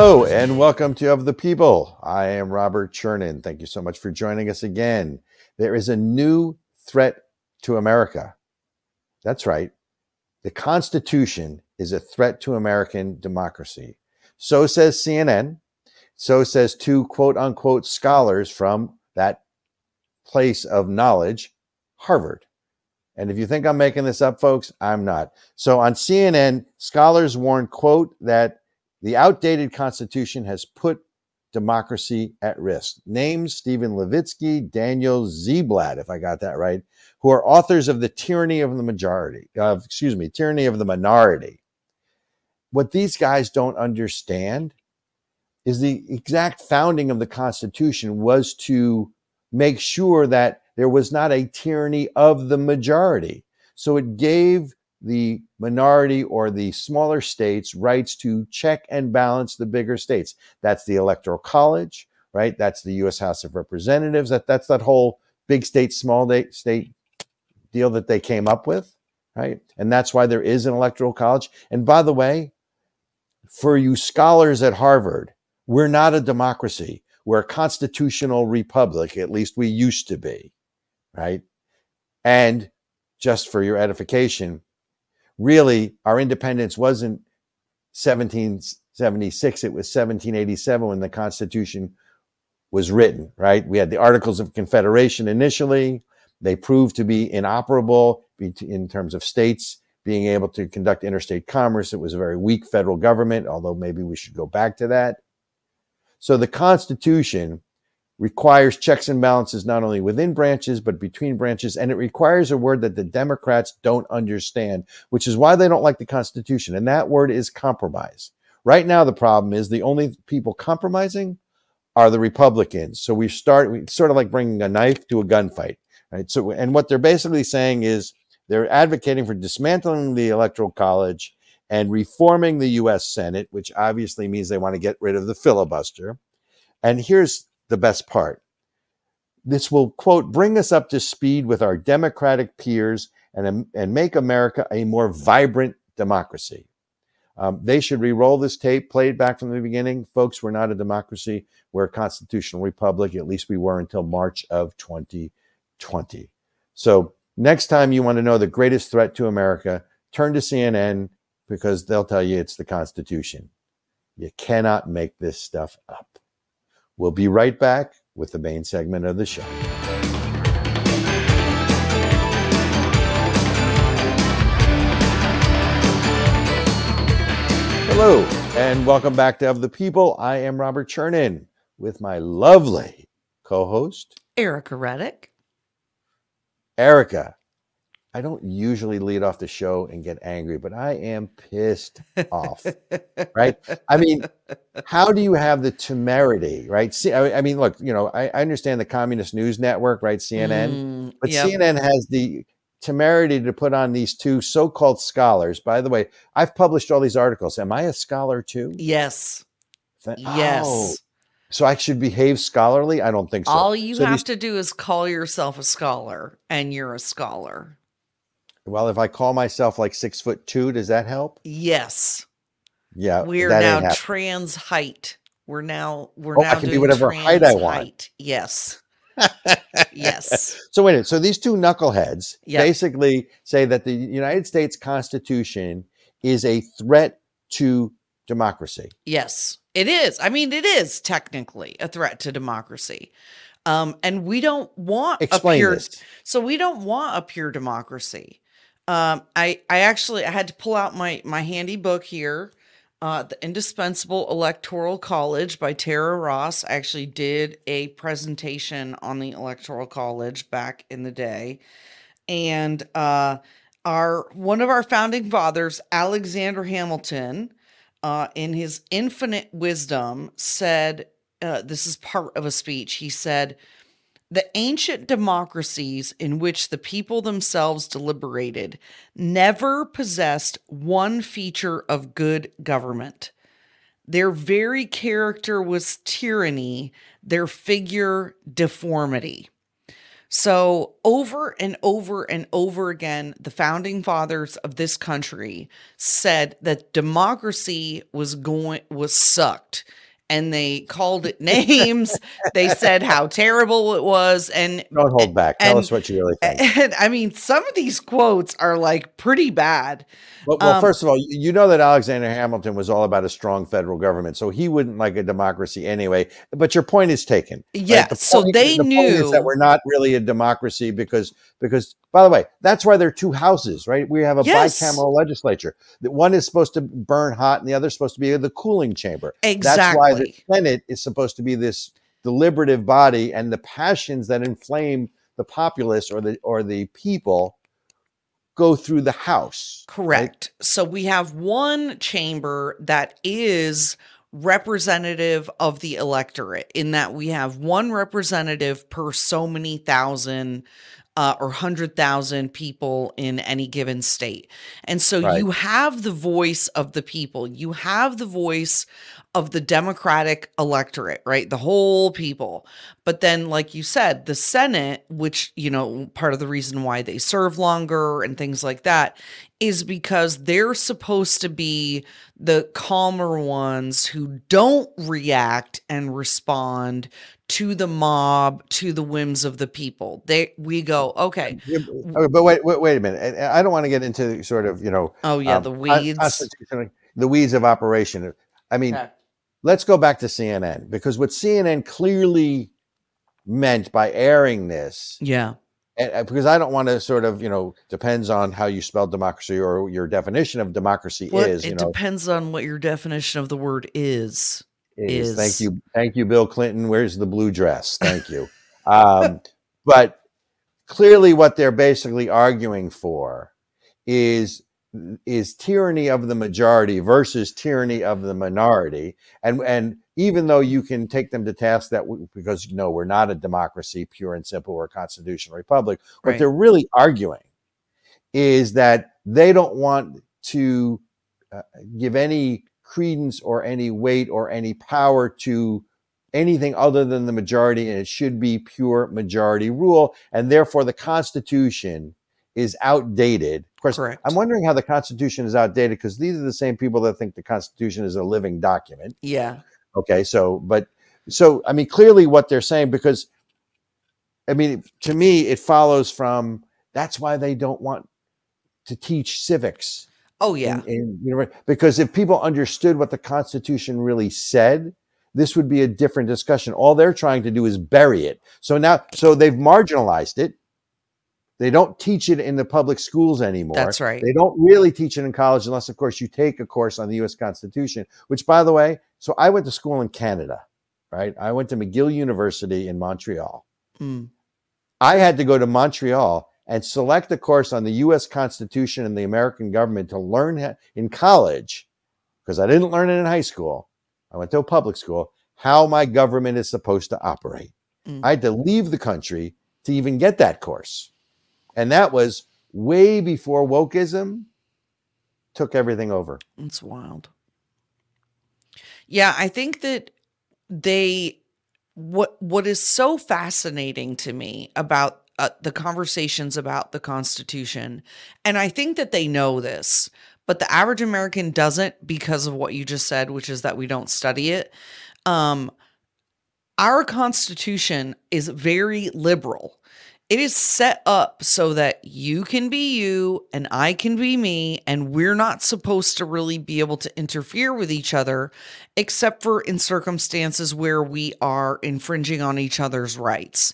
Hello and welcome to Of the People. I am Robert Chernin. Thank you so much for joining us again. There is a new threat to America. That's right. The Constitution is a threat to American democracy. So says CNN. So says two quote unquote scholars from that place of knowledge, Harvard. And if you think I'm making this up, folks, I'm not. So on CNN, scholars warn, quote, that the outdated Constitution has put democracy at risk. Names Steven Levitsky, Daniel Ziblatt, if I got that right, who are authors of The Tyranny of the Majority, of, excuse me, Tyranny of the Minority. What these guys don't understand is the exact founding of the Constitution was to make sure that there was not a tyranny of the majority. So it gave the minority or the smaller states rights to check and balance the bigger states. That's the electoral college, right? That's the U.S. House of Representatives. That that's that whole big state, small state deal that they came up with, right? And that's why there is an electoral college. And by the way, for you scholars at Harvard, we're not a democracy. We're a constitutional republic. At least we used to be, right? And just for your edification, really our independence wasn't 1776 it was 1787 when the constitution was written right? We had the articles of confederation initially. They proved to be inoperable in terms of states being able to conduct interstate commerce. It was a very weak federal government although maybe we should go back to that. So the constitution requires checks and balances not only within branches but between branches. And it requires a word that the democrats don't understand which is why they don't like the constitution. And that word is compromise. Right now the problem is the only people compromising are the republicans. So we start we sort of like bringing a knife to a gunfight right? So and what they're basically saying is they're advocating for dismantling the electoral college and reforming the US Senate which obviously means they want to get rid of the filibuster. And here's the best part. This will, quote, bring us up to speed with our democratic peers and, and make America a more vibrant democracy. Um, they should re-roll this tape, play it back from the beginning. Folks, we're not a democracy. We're a constitutional republic. At least we were until March of 2020. So next time you want to know the greatest threat to America, turn to CNN because they'll tell you it's the Constitution. You cannot make this stuff up. We'll be right back with the main segment of the show. Hello, and welcome back to Of the People. I am Robert Chernin with my lovely co host, Ericka Reddick. Ericka, I don't usually lead off the show and get angry, but I am pissed off. right? I mean, how do you have the temerity, right? See, I, mean, look, you know, I, I, understand the Communist News Network, right? CNN, mm, but yep. CNN has the temerity to put on these two so-called scholars. By the way, I've published all these articles. Am I a scholar too? Yes. yes. Oh, so I should behave scholarly? I don't think so. All you so have these- to do is call yourself a scholar, and you're a scholar. Well, if I call myself like six foot two, does that help? Yes. Yeah. We're now trans height. We're now we're oh, now I can be whatever height I want. Height. Yes. yes. So wait a minute. So these two knuckleheads yep. basically say that the United States Constitution is a threat to democracy. Yes, it is. I mean, it is technically a threat to democracy. Um, and we don't want Explain a pure this. so we don't want a pure democracy. Um, I I actually I had to pull out my my handy book here, uh, the Indispensable Electoral College by Tara Ross. I actually did a presentation on the Electoral College back in the day, and uh, our one of our founding fathers, Alexander Hamilton, uh, in his infinite wisdom, said, uh, "This is part of a speech." He said the ancient democracies in which the people themselves deliberated never possessed one feature of good government. Their very character was tyranny, their figure deformity. So, over and over and over again, the founding fathers of this country said that democracy was going was sucked and they called it names. they said how terrible it was and Don't hold back. Tell and- us what you really think. and I mean some of these quotes are like pretty bad. Well, well um, first of all, you know that Alexander Hamilton was all about a strong federal government, so he wouldn't like a democracy anyway. But your point is taken. right? Yeah, The so point- they the knew- that we're not really a democracy because because by the way, that's why there are two houses, right? We have a Yes. bicameral legislature. The one is supposed to burn hot, and the other is supposed to be the cooling chamber. Exactly. That's why the Senate is supposed to be this deliberative body, and the passions that inflame the populace or the or the people go through the House. right? Correct. So we have one chamber that is representative of the electorate in that we have one representative per so many thousand uh, or hundred thousand people in any given state. And so Right. you have the voice of the people, you have the voice of the Democratic electorate, right? The whole people. But then, like you said, the Senate, which, you know, part of the reason why they serve longer and things like that is because they're supposed to be the calmer ones who don't react and respond to the mob, to the whims of the people. They we go, okay, but- wait, wait, wait a minute. I don't want to get into sort of you know oh yeah, um, the weeds. the weeds of operation. I mean, Okay. let's go back to CNN because what CNN clearly meant by airing this, Yeah. And, uh, because I don't want to sort of you know depends on how you spell democracy or your definition of democracy Well, is. it You know, depends on what your definition of the word is. is. Thank you, thank you, Bill Clinton. Where's the blue dress? Thank you. um, but clearly, what they're basically arguing for is is tyranny of the majority versus tyranny of the minority. And and even though you can take them to task that we, because you know we're not a democracy, pure and simple, we're a constitutional republic. What Right. they're really arguing is that they don't want to uh, give any credence or any weight or any power to anything other than the majority, and it should be pure majority rule. And therefore, the Constitution is outdated. Of course, Correct. I'm wondering how the Constitution is outdated because these are the same people that think the Constitution is a living document. Yeah. Okay, so but so I mean clearly what they're saying because I mean to me it follows from that's why they don't want to teach civics Oh yeah. in, in because if people understood what the Constitution really said, this would be a different discussion. All they're trying to do is bury it. So now, so they've marginalized it. They don't teach it in the public schools anymore. That's right. They don't really teach it in college unless, of course, you take a course on the U.S. Constitution. Which, by the way, so I went to school in Canada, right? I went to McGill University in Montreal. Mm. I had to go to Montreal and select a course on the US Constitution and the American government to learn in college, because I didn't learn it in high school. I went to a public school, how my government is supposed to operate. Mm. I had to leave the country to even get that course. And that was way before wokeism took everything over. It's wild. Yeah, I think that they what what is so fascinating to me about uh, the conversations about the Constitution, and I think that they know this, but the average American doesn't because of what you just said, which is that we don't study it. Um, our Constitution is very liberal. It is set up so that you can be you and I can be me, and we're not supposed to really be able to interfere with each other, except for in circumstances where we are infringing on each other's rights.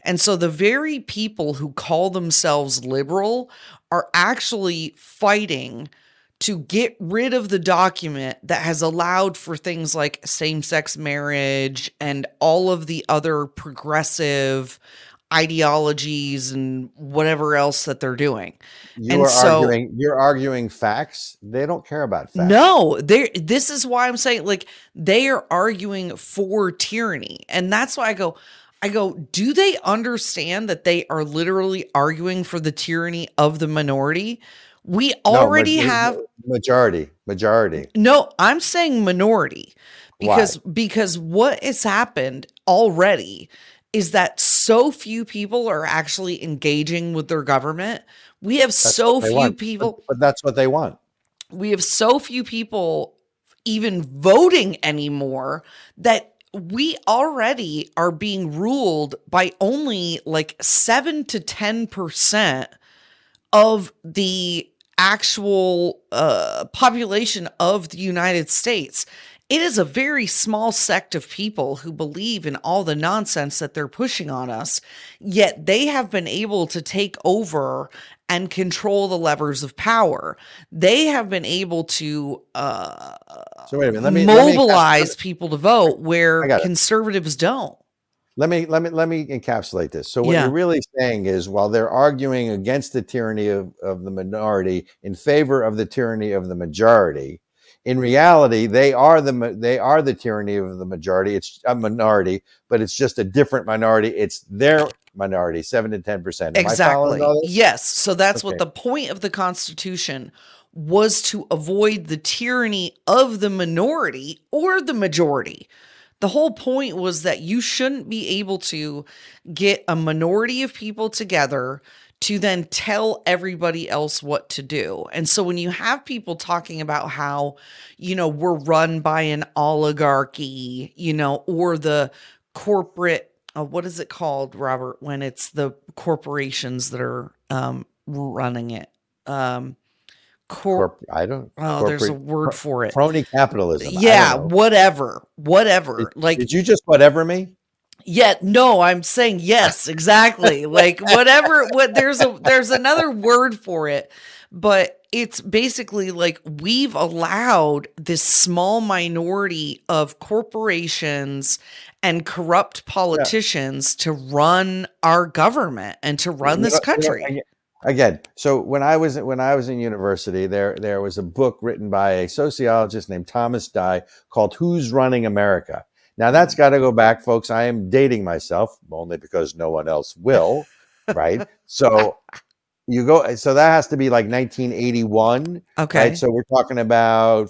And so the very people who call themselves liberal are actually fighting to get rid of the document that has allowed for things like same sex marriage and all of the other progressive ideologies and whatever else that they're doing. You And are so- arguing you're arguing facts. They don't care about facts. No, they this is why I'm saying like they are arguing for tyranny. And that's why I go I go, do they understand that they are literally arguing for the tyranny of the minority? We No, already ma- have majority. Majority. No, I'm saying minority Why? because because what has happened already is that so few people are actually engaging with their government. We have That's so few want. people But, but that's what they want. we have so few people even voting anymore that we already are being ruled by only like 7 to 10% of the actual uh, population of the United States. It is a very small sect of people who believe in all the nonsense that they're pushing on us, yet they have been able to take over and control the levers of power. They have been able to uh, So wait a minute. Let me let me- mobilize people to vote where conservatives don't. let me let me let me encapsulate this. So what Yeah. you're really saying is while they're arguing against the tyranny of, of the minority in favor of the tyranny of the majority, in reality they are the they are the tyranny of the majority. It's a minority, but it's just a different minority. It's their minority, seven to ten percent. exactly. Yes. So that's what the point of the Constitution was to avoid the tyranny of the minority or the majority. The whole point was that you shouldn't be able to get a minority of people together to then tell everybody else what to do. And so when you have people talking about how, you know, we're run by an oligarchy, you know, or the corporate, uh, what is it called, Robert, when it's the corporations that are um, running it? Um, cor- Corp- I don't. oh, there's a word for it. crony capitalism. Yeah, whatever, whatever. like, Did you just whatever me? Yeah, no, I'm saying yes, exactly. like whatever. What there's a there's another word for it, but it's basically like we've allowed this small minority of corporations and corrupt politicians to run our government and to run this know- you know, country. again- Again, so when I was when I was in university, there there was a book written by a sociologist named Thomas Dye called "Who's Running America." Now that's got to go back, folks. I am dating myself only because no one else will, right? so you go, so that has to be like 1981, Okay. right? So we're talking about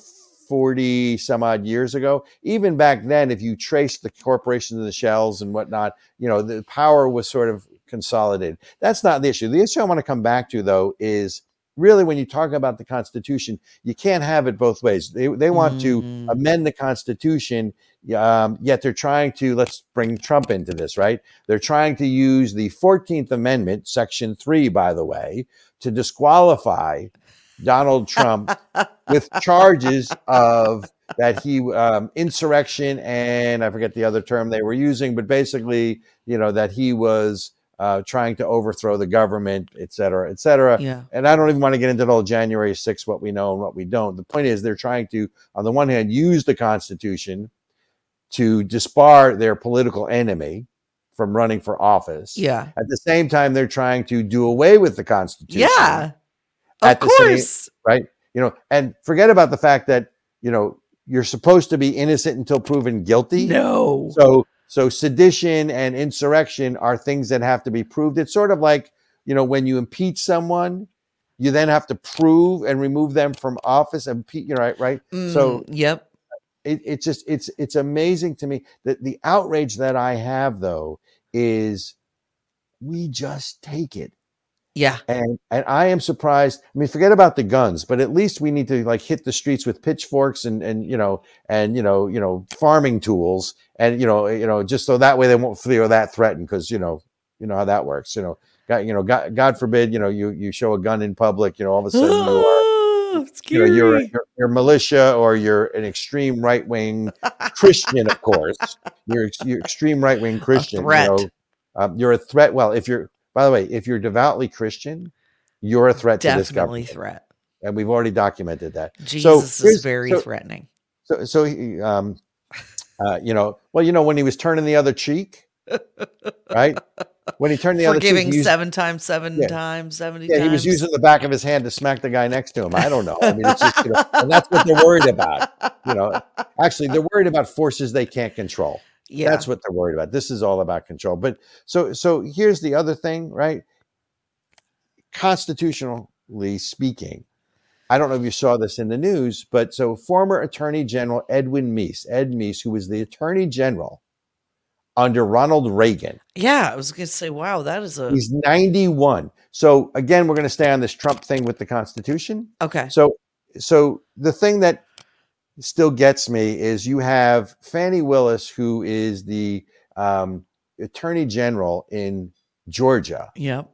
40 some odd years ago. Even back then, if you trace the corporations and the shells and whatnot, you know, the power was sort of consolidated. That's not the issue. The issue I want to come back to, though, is really when you talk about the Constitution, you can't have it both ways. They, they want to Mm. amend the Constitution, um, yet they're trying to, let's bring Trump into this, right? They're trying to use the 14th Amendment, Section 3, by the way, to disqualify Donald Trump with charges of that he um, insurrection and I forget the other term they were using, but basically, you know, that he was uh, trying to overthrow the government, et cetera, et cetera. Yeah. And I don't even want to get into the whole January 6th, what we know and what we don't. The point is, they're trying to, on the one hand, use the Constitution to disbar their political enemy from running for office. Yeah. At the same time, they're trying to do away with the Constitution Yeah. Of the same- course. right? You know, and forget about the fact that you know you're supposed to be innocent until proven guilty. No. So, so sedition and insurrection are things that have to be proved. It's sort of like you know when you impeach someone, you then have to prove and remove them from office. And you know, right, right. So Mm, yep. it, it's just it's it's amazing to me that the outrage that I have though is we just take it Yeah. and and I am surprised. I mean, forget about the guns, but at least we need to like hit the streets with pitchforks and and you know and you know you know farming tools and you know you know just so that way they won't feel that threatened because you know you know how that works. You know, God, you know, God, God forbid, you know, you you show a gun in public, you know, all of a sudden you are. Ah, You know, you're, you're you're militia or you're an extreme right wing Christian, of course. You're you're extreme right wing Christian. You know, um, you're a threat. Well, if you're, by the way, if you're devoutly Christian, you're a threat to this Definitely government, threat. and we've already documented that. Jesus is very so- threatening. So, so he, um, uh, you know, well, you know, when he was turning the other cheek, right? When he turned the other cheek, Forgiving he used- seven times, seven Yeah. times, 70 yeah, times. he was using the back of his hand to smack the guy next to him. I don't know. I mean, it's just, you know, and that's what they're worried about. You know, actually, they're worried about forces they can't control. Yeah. That's what they're worried about. This is all about control. But so so here's the other thing, right? Constitutionally speaking, I don't know if you saw this in the news, but so former Attorney General Edwin Meese, Ed Meese, who was the Attorney General under Ronald Reagan. Yeah, I was going to say, wow, that is a He's 91. So again, we're going to stay on this Trump thing with the Constitution. okay. So, so the thing that still gets me is you have Fani Willis, who is the um, Attorney General in Georgia, Yep.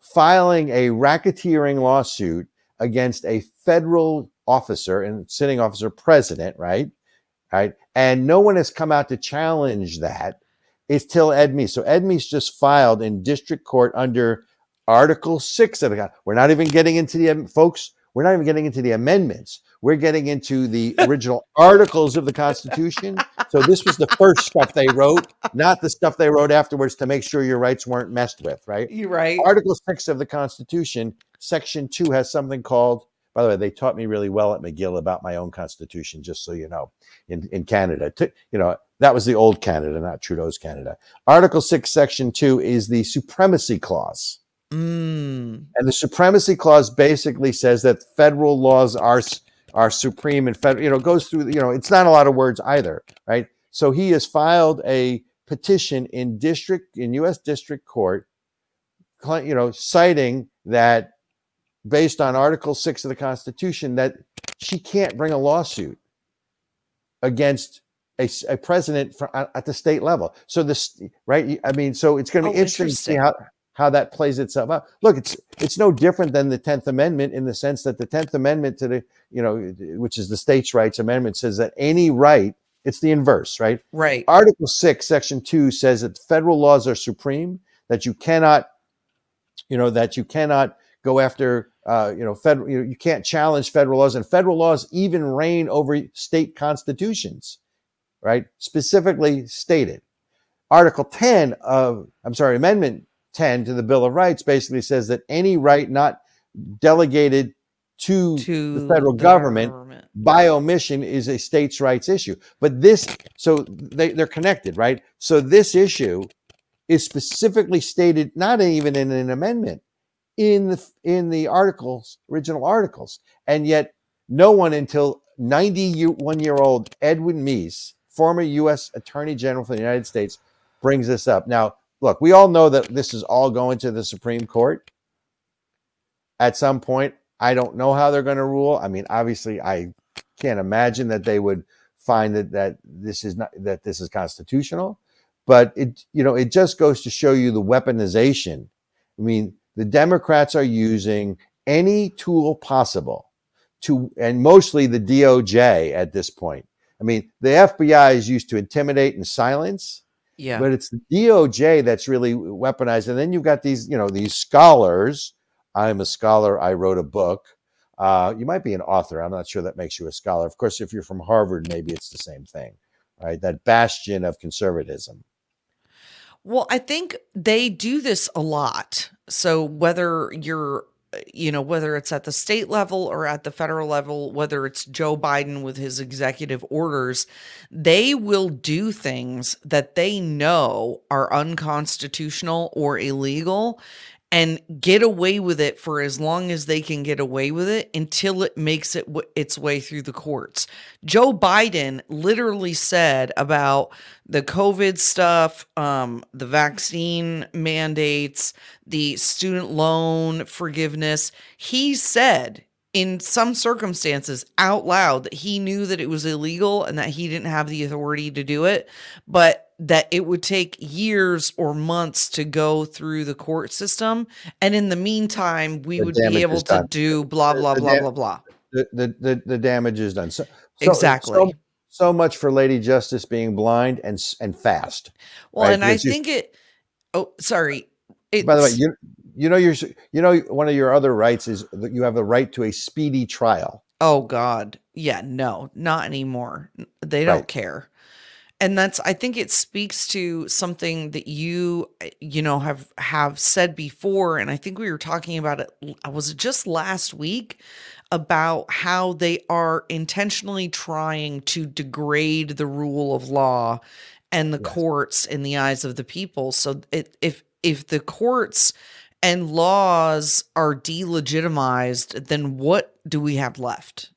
filing a racketeering lawsuit against a federal officer and sitting officer president, right? Right. And no one has come out to challenge that. It's till Ed Meese. So Ed Meese just filed in district court under Article Six of the. We're not even getting into the folks. We're not even getting into the amendments. We're getting into the original articles of the Constitution. So this was the first stuff they wrote, not the stuff they wrote afterwards to make sure your rights weren't messed with, right? You're right. Article 6 of the Constitution, Section 2 has something called, by the way, they taught me really well at McGill about my own Constitution, just so you know, in, in Canada. T- you know, that was the old Canada, not Trudeau's Canada. Article 6, Section 2 is the Supremacy Clause. Mm. And the Supremacy Clause basically says that federal laws are are supreme and federal, you know, goes through, you know, it's not a lot of words either, right? So he has filed a petition in district, in U.S. District Court, you know, citing that based on Article 6 of the Constitution, that she can't bring a lawsuit against a, a president for, at the state level. So this, right? I mean, so it's going to be Oh, interesting to see how how that plays itself out. Look, it's it's no different than the Tenth Amendment in the sense that the Tenth Amendment to the you know, which is the states' rights amendment, says that any right, it's the inverse, right? Right. Article six, section two says that federal laws are supreme, that you cannot, you know, that you cannot go after, uh, you know, federal, you, know, you can't challenge federal laws, and federal laws even reign over state constitutions, right? Specifically stated. Article 10 of, I'm sorry, Amendment 10 to the Bill of Rights basically says that any right not delegated to, To the federal government by omission is a states' rights issue. But this, so they, they're connected, right? So this issue is specifically stated not even in an amendment in the in the articles, original articles, and yet no one until 91 year old Edwin Meese, former U.S. Attorney General for the United States, brings this up. Now, look, we all know that this is all going to the Supreme Court at some point. I don't know how they're going to rule. I mean, obviously, I can't imagine that they would find that that this is not that this is constitutional. But it you know it just goes to show you the weaponization. I mean, the Democrats are using any tool possible to, and mostly the DOJ at this point. I mean, the FBI is used to intimidate and silence Yeah. but it's the DOJ that's really weaponized. And then you've got these, you know, these scholars. I'm a scholar. I wrote a book. Uh, you might be an author. I'm not sure that makes you a scholar. Of course, if you're from Harvard, maybe it's the same thing, right? That bastion of conservatism. Well, I think they do this a lot. So whether you're you know whether it's at the state level or at the federal level whether it's Joe Biden with his executive orders they will do things that they know are unconstitutional or illegal and get away with it for as long as they can get away with it until it makes it w- its way through the courts. Joe Biden literally said about the COVID stuff, um, the vaccine mandates, the student loan forgiveness. He said in some circumstances out loud that he knew that it was illegal and that he didn't have the authority to do it, but that it would take years or months to go through the court system. And in the meantime, we The would be able to do blah, The- blah, the blah, dam- blah, blah. The the the, damage is done. So, so Exactly. So, so much for Lady Justice being blind and and fast. Well, right, and I you- think it, oh, sorry. It's, By the way, you you know your you know one of your other rights is that you have the right to a speedy trial. Oh God. Yeah, no, not anymore. They don't Right. care. And that's I think it speaks to something that you uh, you know have have said before and I think we were talking about it l- was it just last week about how they are intentionally trying to degrade the rule of law and the Yes. courts in the eyes of the people. So it, if if the courts and laws are delegitimized, then what do we have left?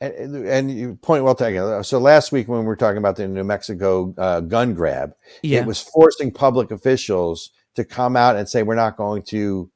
And, and you point well taken. So last week when we were talking about the New Mexico uh, gun grab, Yeah. it was forcing public officials to come out and say we're not going to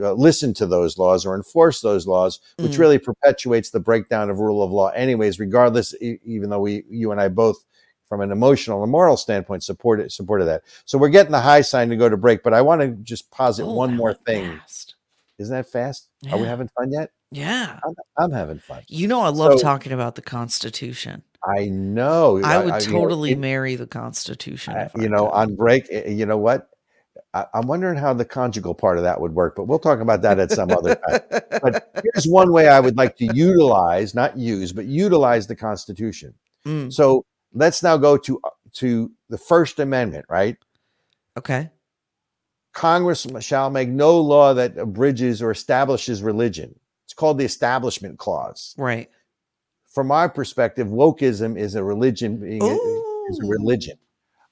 uh, listen to those laws or enforce those laws, which Mm. really perpetuates the breakdown of rule of law, anyways. Regardless, e- even though we, you and I both, from an emotional and moral standpoint, support it, supported that. So we're getting the high sign to go to break, but I want to just posit Oh, one more thing. fast. Isn't that fast? Are we having fun yet? Yeah. I'm, I'm having fun. You know, I love So- talking about the Constitution. I know. I would you know, totally marry the Constitution. I- I you know, could. on break, eh, you know what? I, I'm wondering how the conjugal part of that would work, but we'll talk about that at some other time. But here's one way I would like to utilize, not use, but utilize the Constitution. Mm, So let's now go to to the First Amendment, right? okay. Congress shall make no law that abridges or establishes religion. Called the Establishment Clause. Right. From our perspective, wokeism is a religion. Being is a religion.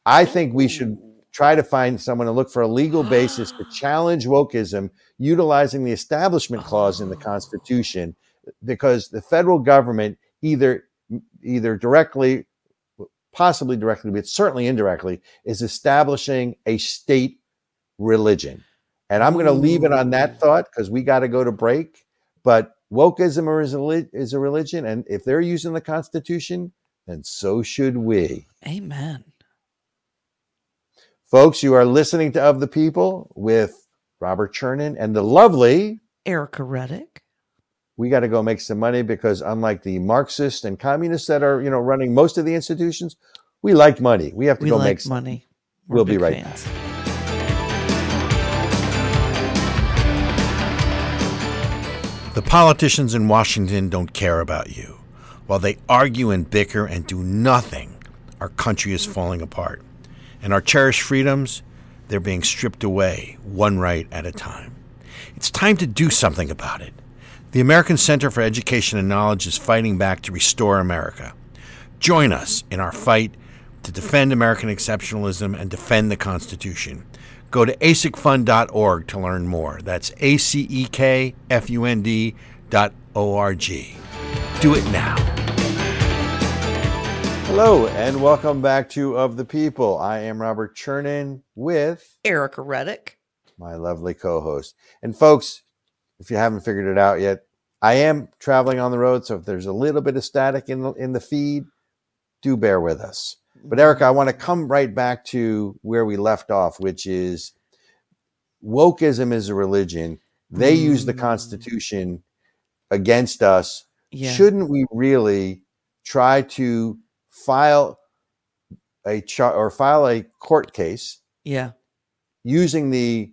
I think we should try to find someone to look for a legal basis to challenge wokeism utilizing the establishment clause in the constitution because the federal government either either directly possibly directly but certainly indirectly is establishing a state religion and i'm going to leave it on that thought because we got to go to break but wokeism is a, is a religion and if they're using the constitution then so should we Amen. Folks, you are listening to Of the People with Robert Chernin and the lovely. Ericka Reddick. We got to go make some money because unlike the Marxists and communists that are, you know, running most of the institutions, we like money. We have to We go like make some. money. We're We'll be right fans. The politicians in Washington don't care about you. While they argue and bicker and do nothing, our country is falling apart. And our cherished freedoms, they're being stripped away, one right at a time. It's time to do something about it. The American Center for Education and Knowledge is fighting back to restore America. Join us in our fight to defend American exceptionalism and defend the Constitution. Go to acekfund.org to learn more. That's A C E K F U N D dot O R G. Do it now. Hello, and welcome back to Of the People. I am Robert Chernin with Ericka Reddick. my lovely co host. And folks, if you haven't figured it out yet, I am traveling on the road. So if there's a little bit of static in the, in the feed, do bear with us. But Ericka, I want to come right back to where we left off, which is wokeism is a religion. They use the Mm. Constitution against us. Yeah. Shouldn't we really try to file a char- or file a court case yeah. using the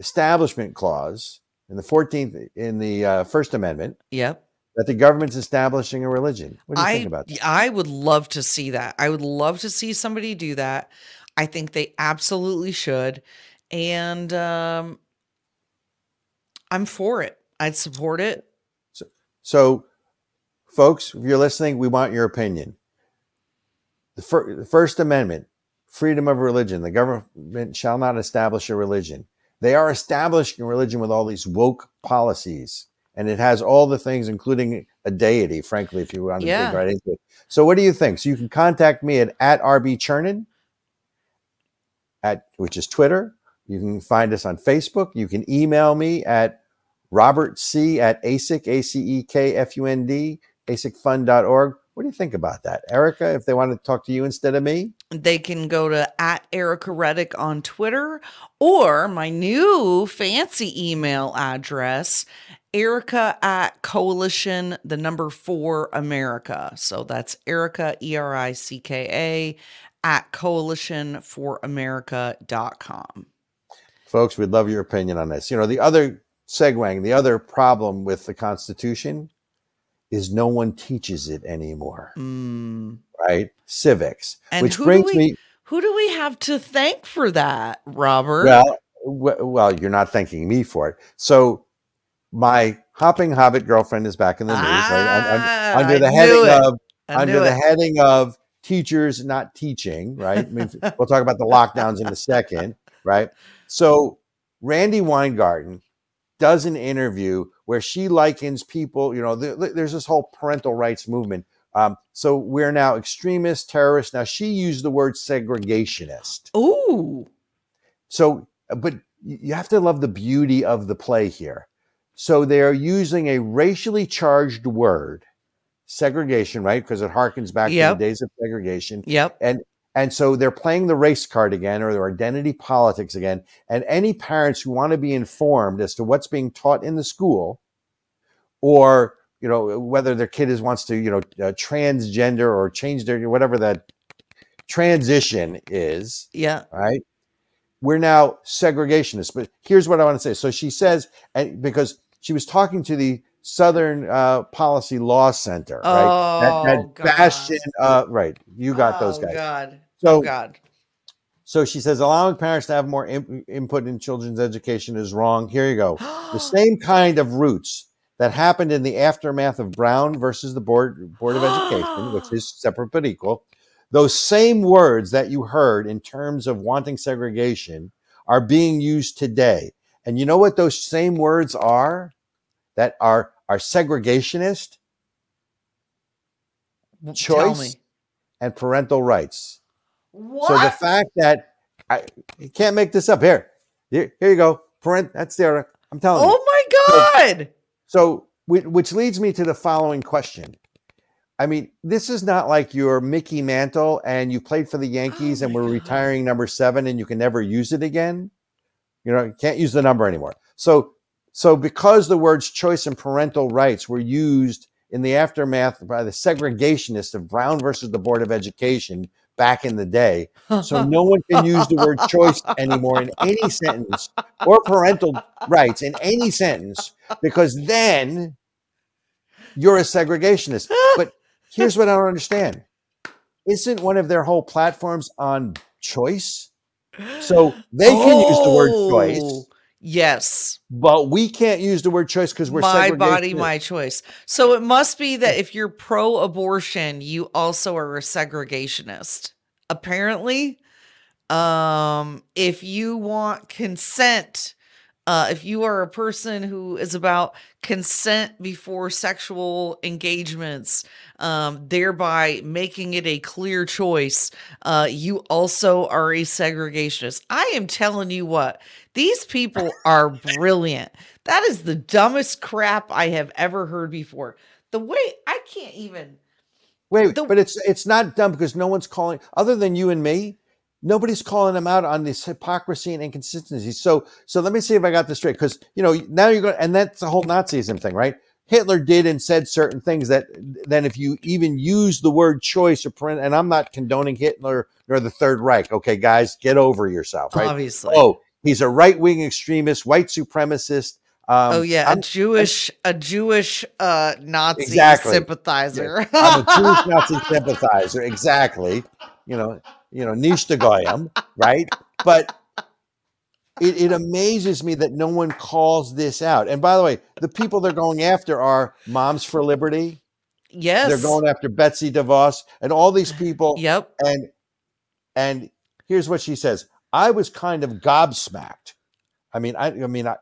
Establishment Clause in the 14th in the uh, First Amendment Yep. That the government's establishing a religion? What do you I think about that? I would love to see that. I would love to see somebody do that. I think they absolutely should. And um I'm for it. I'd support it. So, folks, if you're listening, we want your opinion. The, fir- the First Amendment, freedom of religion. The government shall not establish a religion. They are establishing a religion with all these woke policies, and it has all the things, including a deity. Frankly, if you want to Yeah. dig right into it. So, what do you think? So, you can contact me at at rb chernin, at which is Twitter. You can find us on Facebook. You can email me at Robert C at ACEK, A C E K F U N D, acekfund.org. What do you think about that? Ericka, if they want to talk to you instead of me? They can go to at Ericka Reddick on Twitter or my new fancy email address, Ericka at coalition, the number four America. So that's Ericka, E R I C K A, at coalition for coalitionforamerica.com. Folks, we'd love your opinion on this. You know, the other segueing, the other problem with the Constitution is no one teaches it anymore, Mm. right? Civics. And which who do brings we- me, Who do we have to thank for that, Robert? well, w- well, you're not thanking me for it. So my hopping hobbit girlfriend is back in the news, right? Un- un- Ah, under I the knew heading of I under the it. heading of teachers not teaching, right? I mean, we'll talk about the lockdowns in a second, right? So, Randi Weingarten does an interview where she likens people, you know, th- there's this whole parental rights movement. Um, so we're now extremists, terrorists. Now she used the word segregationist. Ooh. So, but you have to love the beauty of the play here. So they are using a racially charged word, segregation, right? Because it harkens back Yep. to the days of segregation. Yep. And and so they're playing the race card again or their identity politics again. And any parents who want to be informed as to what's being taught in the school or you know whether their kid is wants to you know uh, transgender or change their whatever that transition is Yeah. right? We're now segregationists. But here's what I want to say. So she says, and because she was talking to the Southern uh, Policy Law Center, right? Oh, that, that God. bastion, uh, right? You got those Oh, guys. God. Oh, so- oh God. So she says allowing parents to have more in- input in children's education is wrong. Here you go. The same kind of roots that happened in the aftermath of Brown versus the Board Board of Education, which is separate but equal. Those same words that you heard in terms of wanting segregation are being used today. And you know what those same words are that are are segregationist choice and parental rights. What? So the fact that I you can't make this up here. Here, here you go. Parent, that's there. I'm telling you. oh my God. So, whi- which leads me to the following question. I mean, this is not like you're Mickey Mantle and you played for the oh Yankees Oh and we're God. retiring number seven and you can never use it again. You know, you can't use the number anymore. So, so because the words choice and parental rights were used in the aftermath by the segregationists of Brown versus the Board of Education back in the day, so no one can use the word choice anymore in any sentence or parental rights in any sentence because then you're a segregationist. But here's what I don't understand. Isn't one of their whole platforms on choice? So they can use the word choice, Oh, Yes. but we can't use the word choice because we're my body, my choice. So it must be that if you're pro abortion, you also are a segregationist. Apparently, um, if you want consent, uh, if you are a person who is about consent before sexual engagements, um, thereby making it a clear choice, uh, you also are a segregationist. I am telling you what, these people are brilliant. That is the dumbest crap I have ever heard before. The way I can't even. Wait, The- but it's it's not dumb because no one's calling other than you and me. Nobody's calling them out on this hypocrisy and inconsistency. So, so let me see if I got this straight. Because you know now you're going, and that's the whole Nazism thing, right? Hitler did and said certain things that then if you even use the word choice or print, and I'm not condoning Hitler nor the Third Reich. Okay, guys, get over yourself, right? Obviously. Oh, he's a right wing extremist, white supremacist. Um, oh yeah, I'm- a Jewish, a Jewish uh, Nazi Exactly. sympathizer. I'm a Jewish Nazi sympathizer. Exactly. You know, you know, Nishta Goyim, right? But it, it amazes me that no one calls this out. And by the way, the people they're going after are Moms for Liberty. yes. They're going after Betsy DeVos and all these people. Yep. And and here's what she says. I was kind of gobsmacked. I mean, I, I mean, I,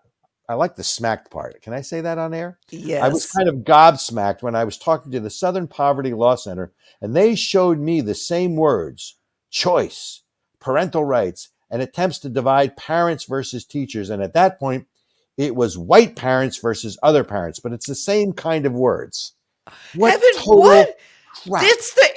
I like the smacked part. Can I say that on air? Yes. I was kind of gobsmacked when I was talking to the Southern Poverty Law Center, and they showed me the same words choice, parental rights, and attempts to divide parents versus teachers. And at that point, it was white parents versus other parents, but it's the same kind of words. What total what? crap. It's the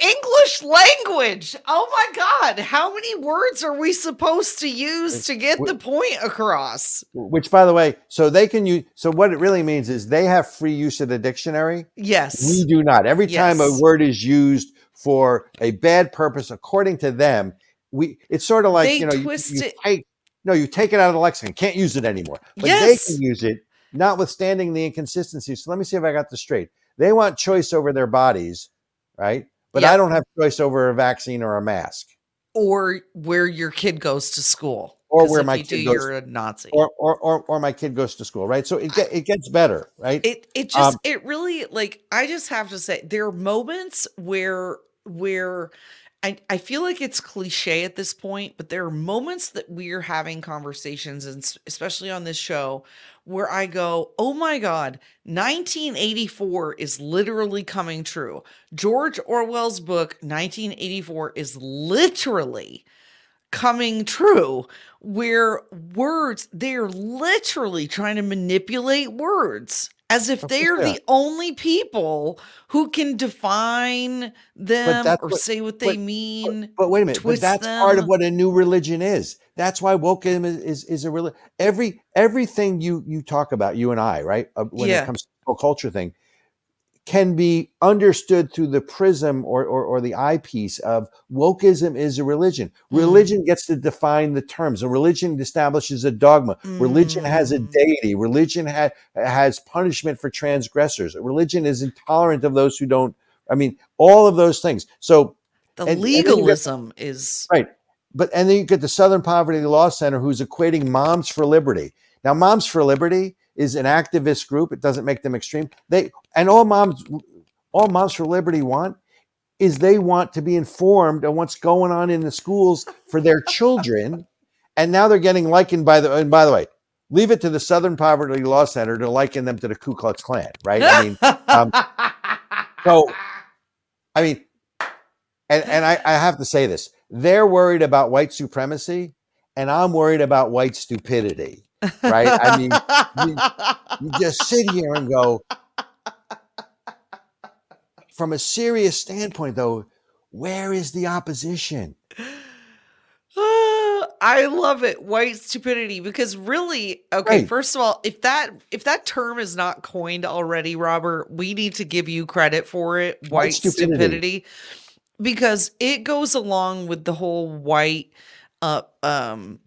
English language. Oh my God. How many words are we supposed to use to get the point across? Which, by the way, so they can use. So what it really means is they have free use of the dictionary. Yes. We do not. Every time a word is used for a bad purpose, according to them, we it's sort of like They you know you, twist you it. take no, you take it out of the lexicon, can't use it anymore. But Yes. they can use it, notwithstanding the inconsistencies. So let me see if I got this straight. They want choice over their bodies, right? But I don't have choice over a vaccine or a mask, or where your kid goes to school. Or where my you kid do, goes- you're a Nazi. or or or, or my kid goes to school, right? So it get, it gets better, right? it it just Um, it really like I just have to say there are moments where where I, I feel like it's cliche at this point, but there are moments that we're having conversations, and especially on this show, where I go, oh my God, 1984 is literally coming true. George Orwell's book, 1984, is literally coming true, where words, they're literally trying to manipulate words as if they're they the only people who can define them or what- say what they But, mean. but wait a minute. But that's part of what a new religion is. That's why wokeism is is, is a religion. Every everything you you talk about, you and I, right? Uh, when Yeah. it comes to the culture thing, can be understood through the prism or, or or the eyepiece of wokeism is a religion. Mm. Religion gets to define the terms. A religion establishes a dogma. Religion has a Mm. deity. Religion ha- has punishment for transgressors. Religion is intolerant of those who don't. I mean, all of those things. So The and- and get- legalism is Right. But and then you get the Southern Poverty Law Center who's equating Moms for Liberty. Now, Moms for Liberty is an activist group. It doesn't make them extreme. They and all moms all Moms for Liberty want is they want to be informed on what's going on in the schools for their children. and now they're getting likened by the and by the way, leave it to the Southern Poverty Law Center to liken them to the Ku Klux Klan, right? I mean, um, so I mean, and and I, I have to say this: they're worried about white supremacy, and I'm worried about white stupidity. Right? I mean, You just sit here and go. From a serious standpoint, though, where is the opposition? I love it, white stupidity, because really, okay, Right. first of all, if that if that term is not coined already, Robert, we need to give you credit for it, white, stupidity. stupidity. because it goes along with the whole white uh um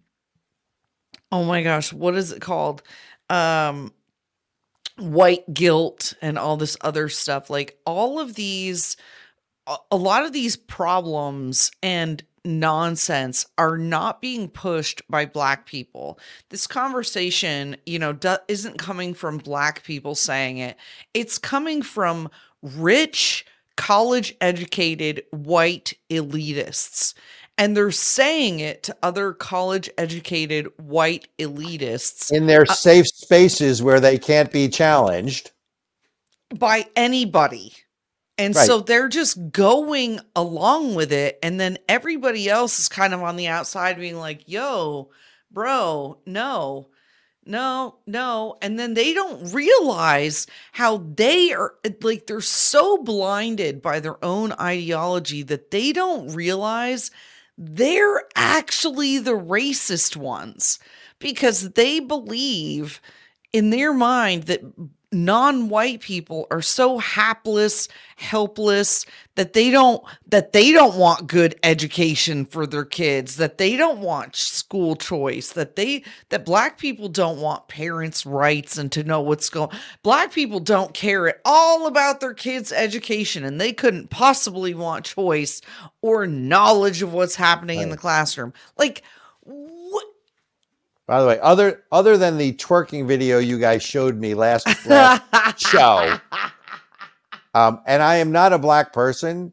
oh my gosh, what is it called? Um white guilt and all this other stuff. Like all of these a- lot of these problems and nonsense are not being pushed by black people. This conversation, you know, do- isn't coming from black people saying it. It's coming from rich, college educated white elitists. And they're saying it to other college educated white elitists In their uh, safe spaces where they can't be challenged. by anybody. And Right. so they're just going along with it. And then everybody else is kind of on the outside being like, yo, bro, no, no, no. And then they don't realize how they are like, they're so blinded by their own ideology that they don't realize they're actually the racist ones because they believe in their mind that non-white people are so hapless helpless that they don't that they don't want good education for their kids that they don't want school choice that they that black people don't want parents rights and to know what's going black people don't care at all about their kids education and they couldn't possibly want choice or knowledge of what's happening in the classroom. Like By the way, other other than the twerking video you guys showed me last, last show, um, and I am not a black person,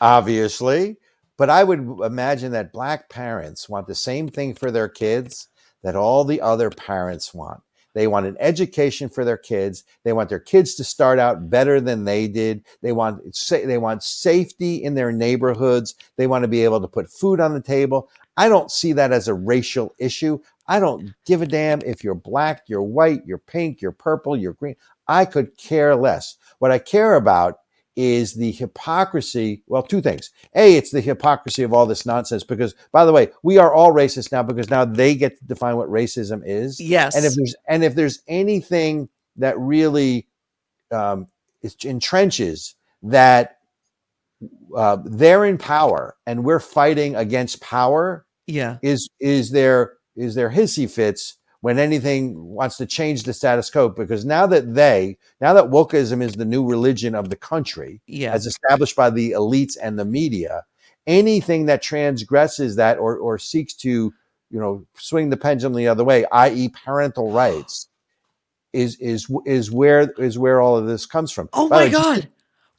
obviously, but I would imagine that black parents want the same thing for their kids that all the other parents want. They want an education for their kids. They want their kids to start out better than they did. They want they want safety in their neighborhoods. They want to be able to put food on the table. I don't see that as a racial issue. I don't give a damn if you're black, you're white, you're pink, you're purple, you're green. I could care less. What I care about is the hypocrisy. Well, two things. A, it's the hypocrisy of all this nonsense because, by the way, we are all racist now because now they get to define what racism is. yes And if there's and if there's anything that really um, entrenches that uh, they're in power and we're fighting against power, yeah is is there is there hissy fits when anything wants to change the status quo because now that they now that wokeism is the new religion of the country yeah as established by the elites and the media anything that transgresses that or or seeks to you know swing the pendulum the other way i.e. parental rights is is is where is where all of this comes from oh By my way, god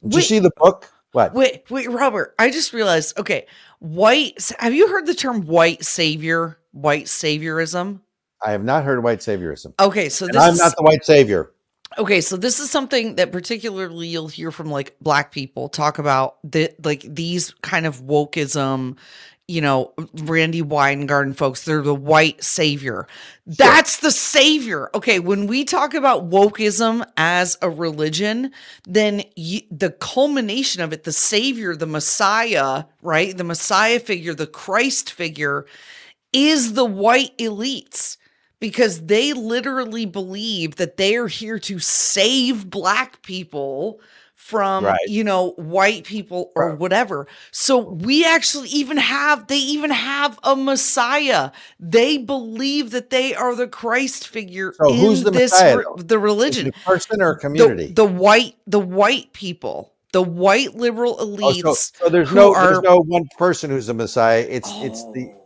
did you Wait. see the book What? Wait, wait, Robert. I just realized. Okay, white. Have you heard the term white savior? White saviorism. I have not heard of white saviorism. Okay, so this I'm is not the white savior. okay. So this is something that particularly you'll hear from like black people talk about the like these kind of wokeism. You know, Randi Weingarten folks, they're the white savior. That's the savior. Okay, when we talk about wokeism as a religion, then you, the culmination of it, the savior, the Messiah, right? The Messiah figure, the Christ figure is the white elites because they literally believe that they are here to save black people from Right. you know white people or Right. whatever so we actually even have they even have a messiah they believe that they are the christ figure So in who's the this Messiah, re- the religion person or a the, community? the white the white people the white liberal Oh, elites so, so there's no are- there's no one person who's the Messiah. It's it's oh. the Oh,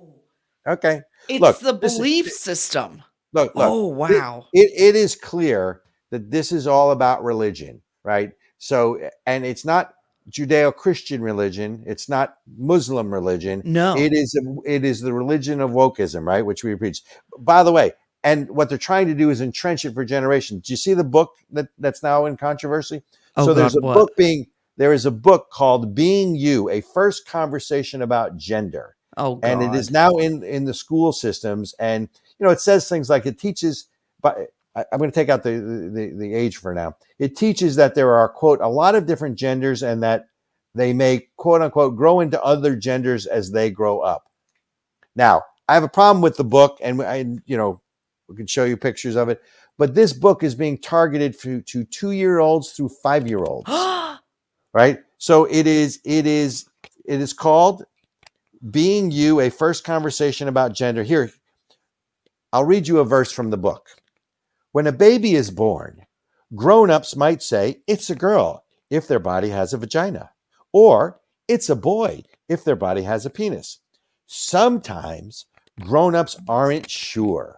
okay. it's look, the this is- belief system Look, look. oh wow it, it is clear that this is all about religion, right? So, and it's not Judeo-Christian religion. It's not Muslim religion. no It is it is the religion of wokeism, right? Which we preach. By the way, and what they're trying to do is entrench it for generations. Do you see the book that that's now in controversy? oh so there's a what? book being there is a book called Being You: A First Conversation About Gender oh God. and it is now in in the school systems and you know it says things like it teaches but I- i'm going to take out the, the the age for now. It teaches that there are quote a lot of different genders and that they may quote unquote grow into other genders as they grow up. Now i have a problem with the book and i you know we can show you pictures of it but this book is being targeted to, to two year olds through five year olds right? So it is it is it is called being you a first conversation about gender. Here i'll read you a verse from the book. When a baby is born grown-ups might say it's a girl if their body has a vagina or it's a boy if their body has a penis. Sometimes grown-ups aren't sure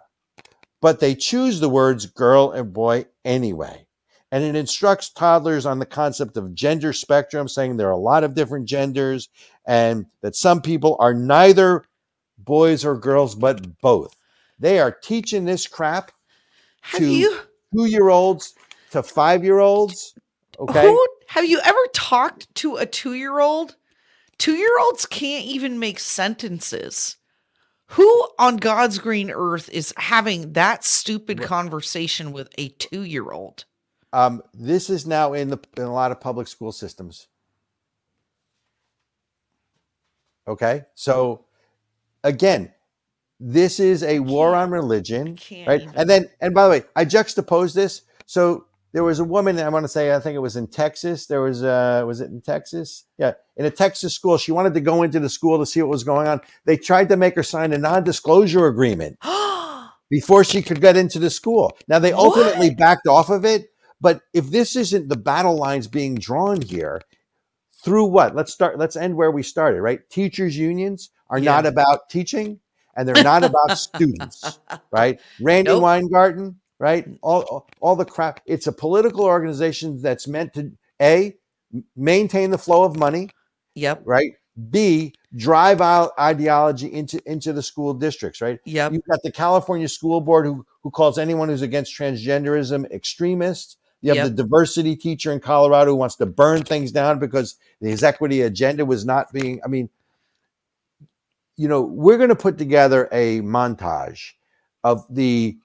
but they choose the words girl and boy anyway and it instructs toddlers on the concept of gender spectrum saying there are a lot of different genders and that some people are neither boys or girls but both. They are teaching this crap have to you two year olds to five year olds okay? Who have you ever talked to a two-year-old? Two-year-olds can't even make sentences. Who on god's green earth is having that stupid conversation with a two-year-old um, this is now in the in a lot of public school systems. Okay? So again this is a war on religion right? even- and then and by the way i juxtapose this. So there was a woman i want to say i think it was in texas. There was uh was it in texas? Yeah in a texas school. She wanted to go into the school to see what was going on. They tried to make her sign a non-disclosure agreement before she could get into the school. Now they ultimately What? backed off of it but if this isn't the battle lines being drawn here through what? Let's start let's end where we started right? Teachers unions are Yeah. not about teaching and they're not about students right? Randi Nope. weingarten right? All, all all the crap it's a political organization that's meant to a maintain the flow of money yep. right? B drive out ideology into into the school districts right? Yeah, You've got the California School Board who who calls anyone who's against transgenderism extremist. You have Yep. the diversity teacher in Colorado who wants to burn things down because his equity agenda was not being. I mean, you know, we're going to put together a montage of the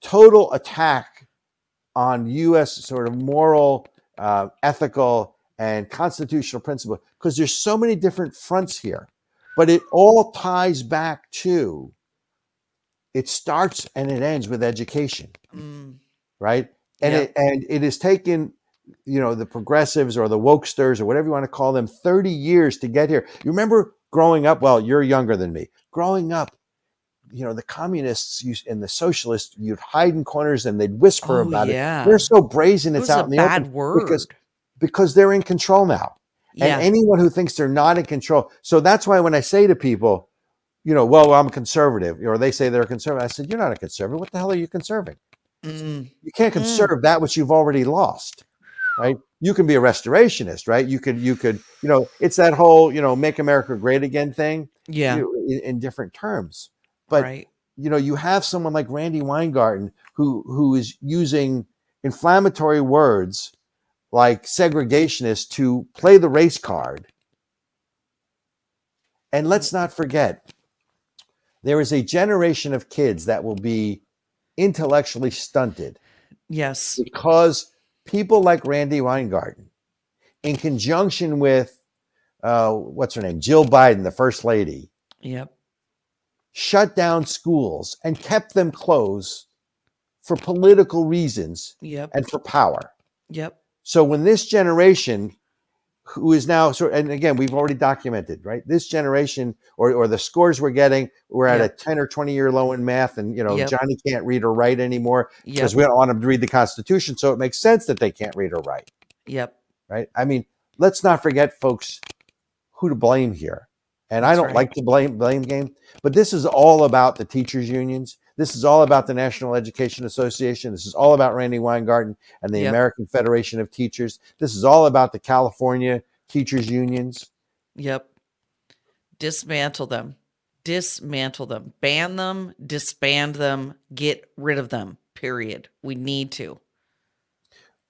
total attack on U.S. sort of moral, uh, ethical, and constitutional principle because there's so many different fronts here, but it all ties back to it starts and it ends with education Mm, right and Yeah. it and it has taken you know the progressives or the wokesters or whatever you want to call them 30 years to get here you remember growing up well you're younger than me growing up you know the communists used, and the socialists you'd hide in corners and they'd whisper oh about it they're so brazen it's was out in the bad open word because because they're in control now yeah and anyone who thinks they're not in control. So that's why when I say to people, you know, well, I'm conservative, or they say they're conservative, I said, you're not a conservative. What the hell are you conserving? Mm, You can't Mm. conserve that which you've already lost. right? You can be a restorationist, right? You could, you could, you know, it's that whole, you know, make America great again thing Yeah. you in, in different terms. But right. you know, you have someone like Randi Weingarten who who is using inflammatory words like segregationist to play the race card. And let's not forget, there is a generation of kids that will be intellectually stunted Yes. because people like Randi Weingarten, in conjunction with uh, what's her name, Jill Biden, the first lady, Yep. shut down schools and kept them closed for political reasons Yep. and for power. Yep. So when this generation, who is now sort, and again we've already documented, right? This generation, or or the scores we're getting, we're at Yep. a ten or twenty year low in math, and you know Yep. Johnny can't read or write anymore Yep. because we don't want him to read the Constitution. So it makes sense that they can't read or write, Yep. right? I mean, let's not forget, folks, who to blame here. And I don't right. like to blame blame game, but this is all about the teachers unions. This is all about the National Education Association. This is all about Randi Weingarten and the Yep. American Federation of Teachers. This is all about the California teachers unions. Yep. Dismantle them. Dismantle them. Ban them. Disband them. Get rid of them. Period. We need to.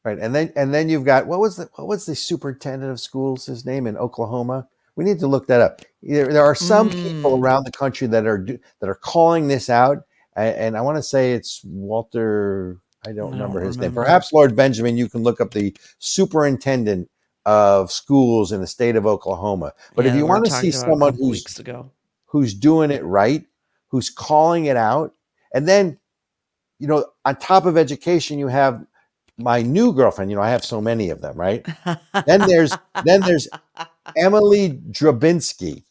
Right. And then and then you've got what was the what was the superintendent of schools his name in Oklahoma? We need to look that up. There, there are some people Mm. around the country that are do, that are calling this out, and, and I want to say it's Walter. I don't I don't remember his name. Perhaps Lord Benjamin. You can look up the superintendent of schools in the state of Oklahoma. But if you want to see about it a someone who's weeks ago. who's doing it right, who's calling it out. And then, you know, on top of education, you have my new girlfriend. You know, I have so many of them, right? Then there's then there's Emily Drabinski.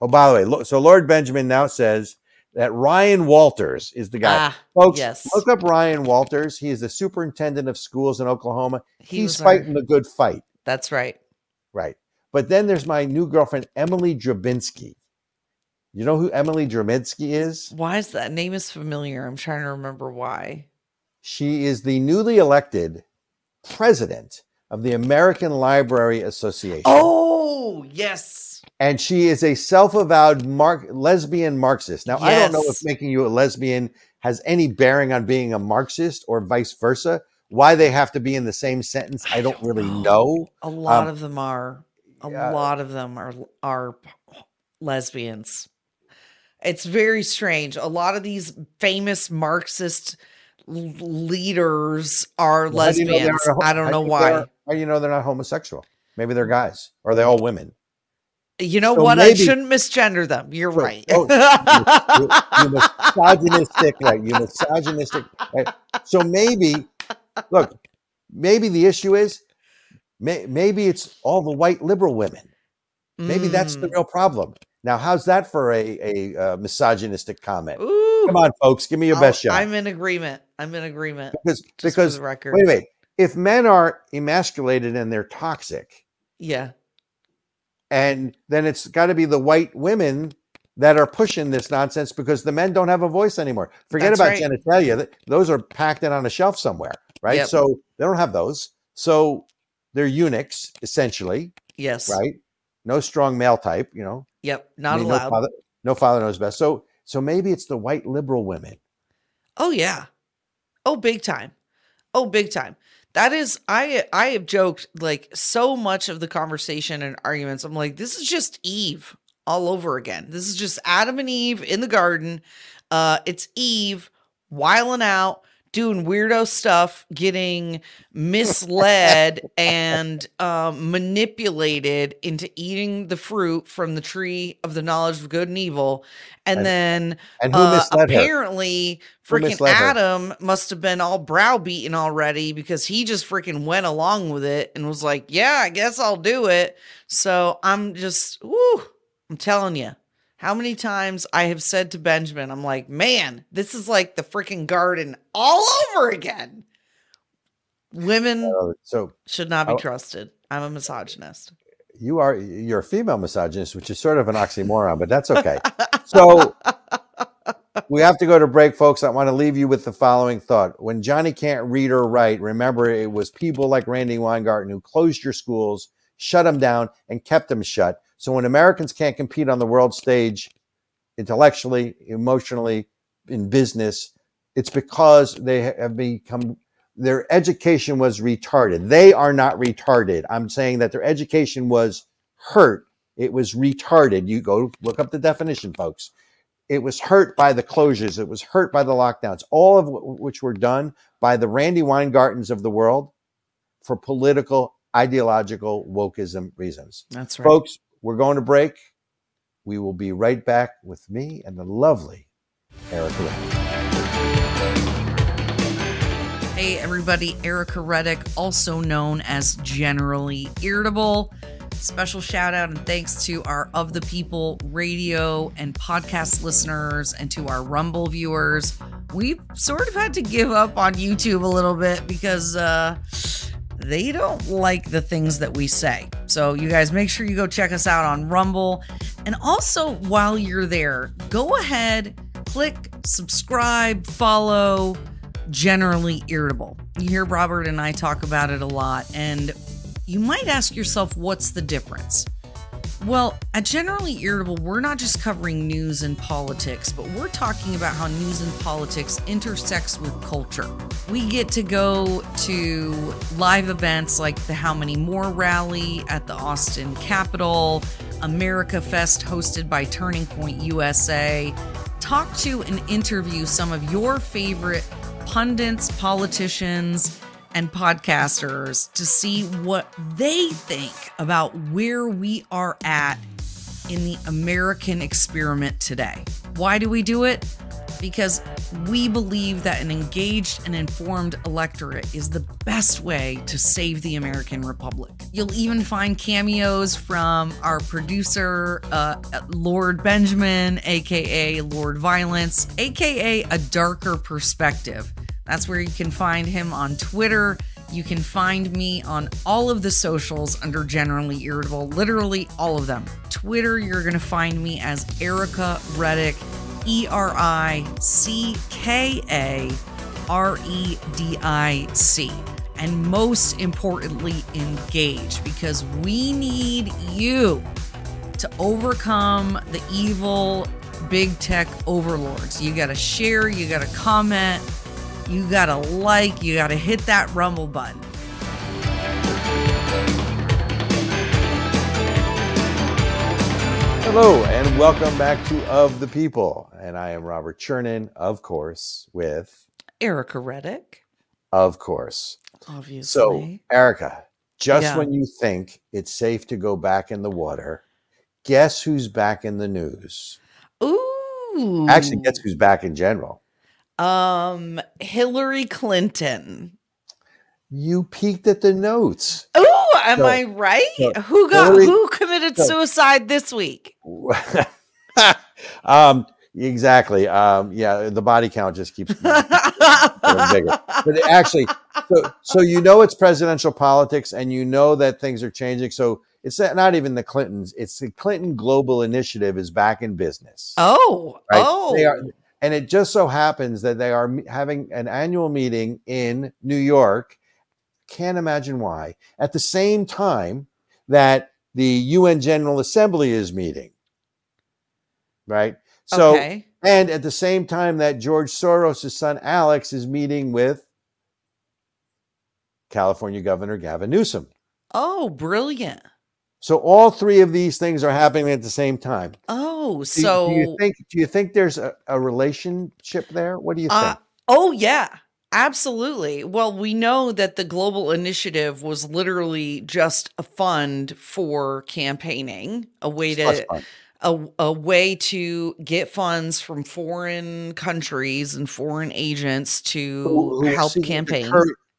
Oh, by the way, so Lord Benjamin now says that Ryan Walters is the guy. ah, Folks, yes. look up Ryan Walters. He is the superintendent of schools in Oklahoma. he He's was our- fighting the good fight, That's right. right? But then there's my new girlfriend, Emily Drabinski. You know who Emily Drabinski is? Why is that name is familiar? I'm trying to remember why. She is the newly elected president of the American Library Association. Oh, yes. And she is a self avowed Mark- lesbian Marxist. Now, I don't know if making you a lesbian has any bearing on being a Marxist or vice versa. Why they have to be in the same sentence, I, I don't, don't really know. know. A lot Um, of them are. A lot of them are are lesbians. It's very strange. A lot of these famous Marxist leaders are Well, how do you know lesbians. I don't know do you why. How do you know they're not homosexual? Maybe they're guys or are they all women? You know So what? I shouldn't misgender them. You're Sure. right. Oh, you, you misogynistic, right? You misogynistic. Right? So maybe, look, maybe the issue is, may, maybe it's all the white liberal women. Maybe that's the Mm. real problem. Now, how's that for a, a, uh misogynistic comment? Ooh, Come on, folks, give me your I'll- best shot. I'm in agreement. I'm in agreement. because because the record. wait, wait. If men are emasculated and they're toxic, Yeah. and then it's got to be the white women that are pushing this nonsense because the men don't have a voice anymore. Forget That's about right. genitalia; those are packed in on a shelf somewhere, right? Yep. So they don't have those. So they're eunuchs essentially, Yes. right? No strong male type, you know. Yep. I Not mean, allowed. No father, no father knows best. So so maybe it's the white liberal women. Oh yeah. Oh big time. Oh big time. That is I I have joked like so much of the conversation and arguments. I'm like this is just Eve all over again. This is just Adam and Eve in the garden. Uh it's Eve wiling out, doing weirdo stuff, getting misled and um, manipulated into eating the fruit from the tree of the knowledge of good and evil. And, And- then And uh, her? apparently Who freaking misled her? Adam must have been all browbeaten already because he just freaking went along with it and was like, "Yeah, I guess I'll do it." So I'm just, woo, I'm telling you, how many times I have said to Benjamin, I'm like, "Man, this is like the freaking garden all over again." Women Uh, so should not be oh. trusted. I'm a misogynist. you are you're a female misogynist, which is sort of an oxymoron, but that's okay. So we have to go to break, folks. I want to leave you with the following thought. When Johnny can't read or write, remember it was people like Randi Weingarten who closed your schools, shut them down, and kept them shut. So when Americans can't compete on the world stage intellectually, emotionally, in business, it's because they have become their education was retarded. They are not retarded. I'm saying that their education was hurt. It was retarded. You go look up the definition, folks. It was hurt by the closures. It was hurt by the lockdowns, all of which were done by the Randi Weingartens of the world for political, ideological, wokeism reasons. That's right. Folks, we're going to break. We will be right back with me and the lovely Ericka Redic. Hey, everybody, Ericka Redic, also known as Generally Irritable. Special shout out and thanks to our Of the People radio and podcast listeners and to our Rumble viewers. We've sort of had to give up on YouTube a little bit because uh, they don't like the things that we say. So, you guys make sure you go check us out on Rumble. And also, while you're there, go ahead, click subscribe, follow generally irritable. You hear Robert and I talk about it a lot, and you might ask yourself, what's the difference? Well, at Generally Irritable, we're not just covering news and politics, but we're talking about how news and politics intersects with culture. We get to go to live events like the How Many More rally at the Austin Capitol, America Fest hosted by Turning Point USA, talk to and interview some of your favorite pundits, politicians, and podcasters to see what they think about where we are at in the American experiment today. Why do we do it? Because we believe that an engaged and informed electorate is the best way to save the American Republic. You'll even find cameos from our producer, uh, Lord Benjamin, aka Lord Violence, aka A Darker Perspective. That's where you can find him on Twitter. You can find me on all of the socials under Generally Irritable, literally all of them. Twitter, you're going to find me as Ericka Redic, E R I C K A R E D I C. And most importantly, engage because we need you to overcome the evil big tech overlords. You got to share, you got to comment you gotta like, you gotta hit that rumble button. Hello, and welcome back to Of the People. And I am Robert Chernin, of course, with Ericka Redic. Of course. Obviously. So, Ericka, just Yeah. when you think it's safe to go back in the water, guess who's back in the news? Ooh. Actually, guess who's back in general? Um, Hillary Clinton. You peeked at the notes. Oh, am So- I right? so who got Hillary- who committed so- suicide this week? um, exactly. Um, yeah, the body count just keeps getting bigger. But actually, so so you know it's presidential politics, and you know that things are changing. So it's not not even the Clintons; it's the Clinton Global Initiative is back in business. oh, Right? oh. They are, and it just so happens that they are having an annual meeting in New York. Can't imagine why. At the same time that the UN General Assembly is meeting, right? So, okay. and at the same time that George Soros' son Alex is meeting with California Governor Gavin Newsom. Oh, brilliant. So all three of these things are happening at the same time. Oh, Do, so do you think do you think there's a, a relationship there? What do you Uh, think? oh yeah, absolutely. Well, we know that the global initiative was literally just a fund for campaigning, a way to a, a way to get funds from foreign countries and foreign agents to Who- who help campaign.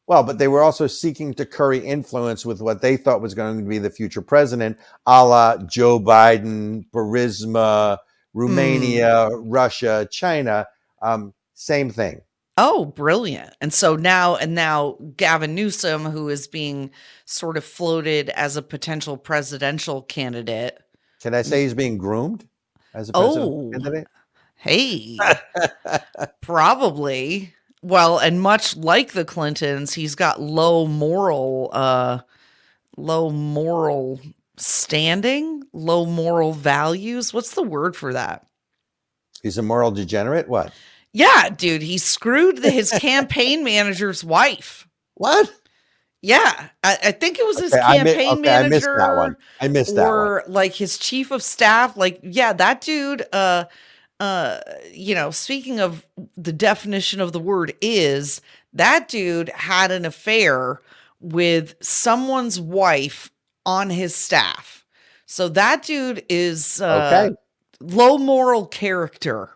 Well, but they were also seeking to curry influence with what they thought was going to be the future president, a la Joe Biden, Burisma, Romania, Hmm. Russia, China. Um, same thing. Oh, brilliant. And so now and now Gavin Newsom who is being sort of floated as a potential presidential candidate. Can I say he's being groomed as a presidential Oh. candidate? Hey, probably. Well, and much like the Clintons, he's got low moral, uh, low moral standing, low moral values. What's the word for that? He's a moral degenerate. What? Yeah, dude, he screwed the, his campaign manager's wife. What? Yeah, I, I think it was his Okay, I mi- campaign okay, manager. I missed that one. I missed that one. or like his chief of staff like yeah that dude uh uh you know speaking of the definition of the word is that dude had an affair with someone's wife on his staff. So that dude is uh Okay. low moral character.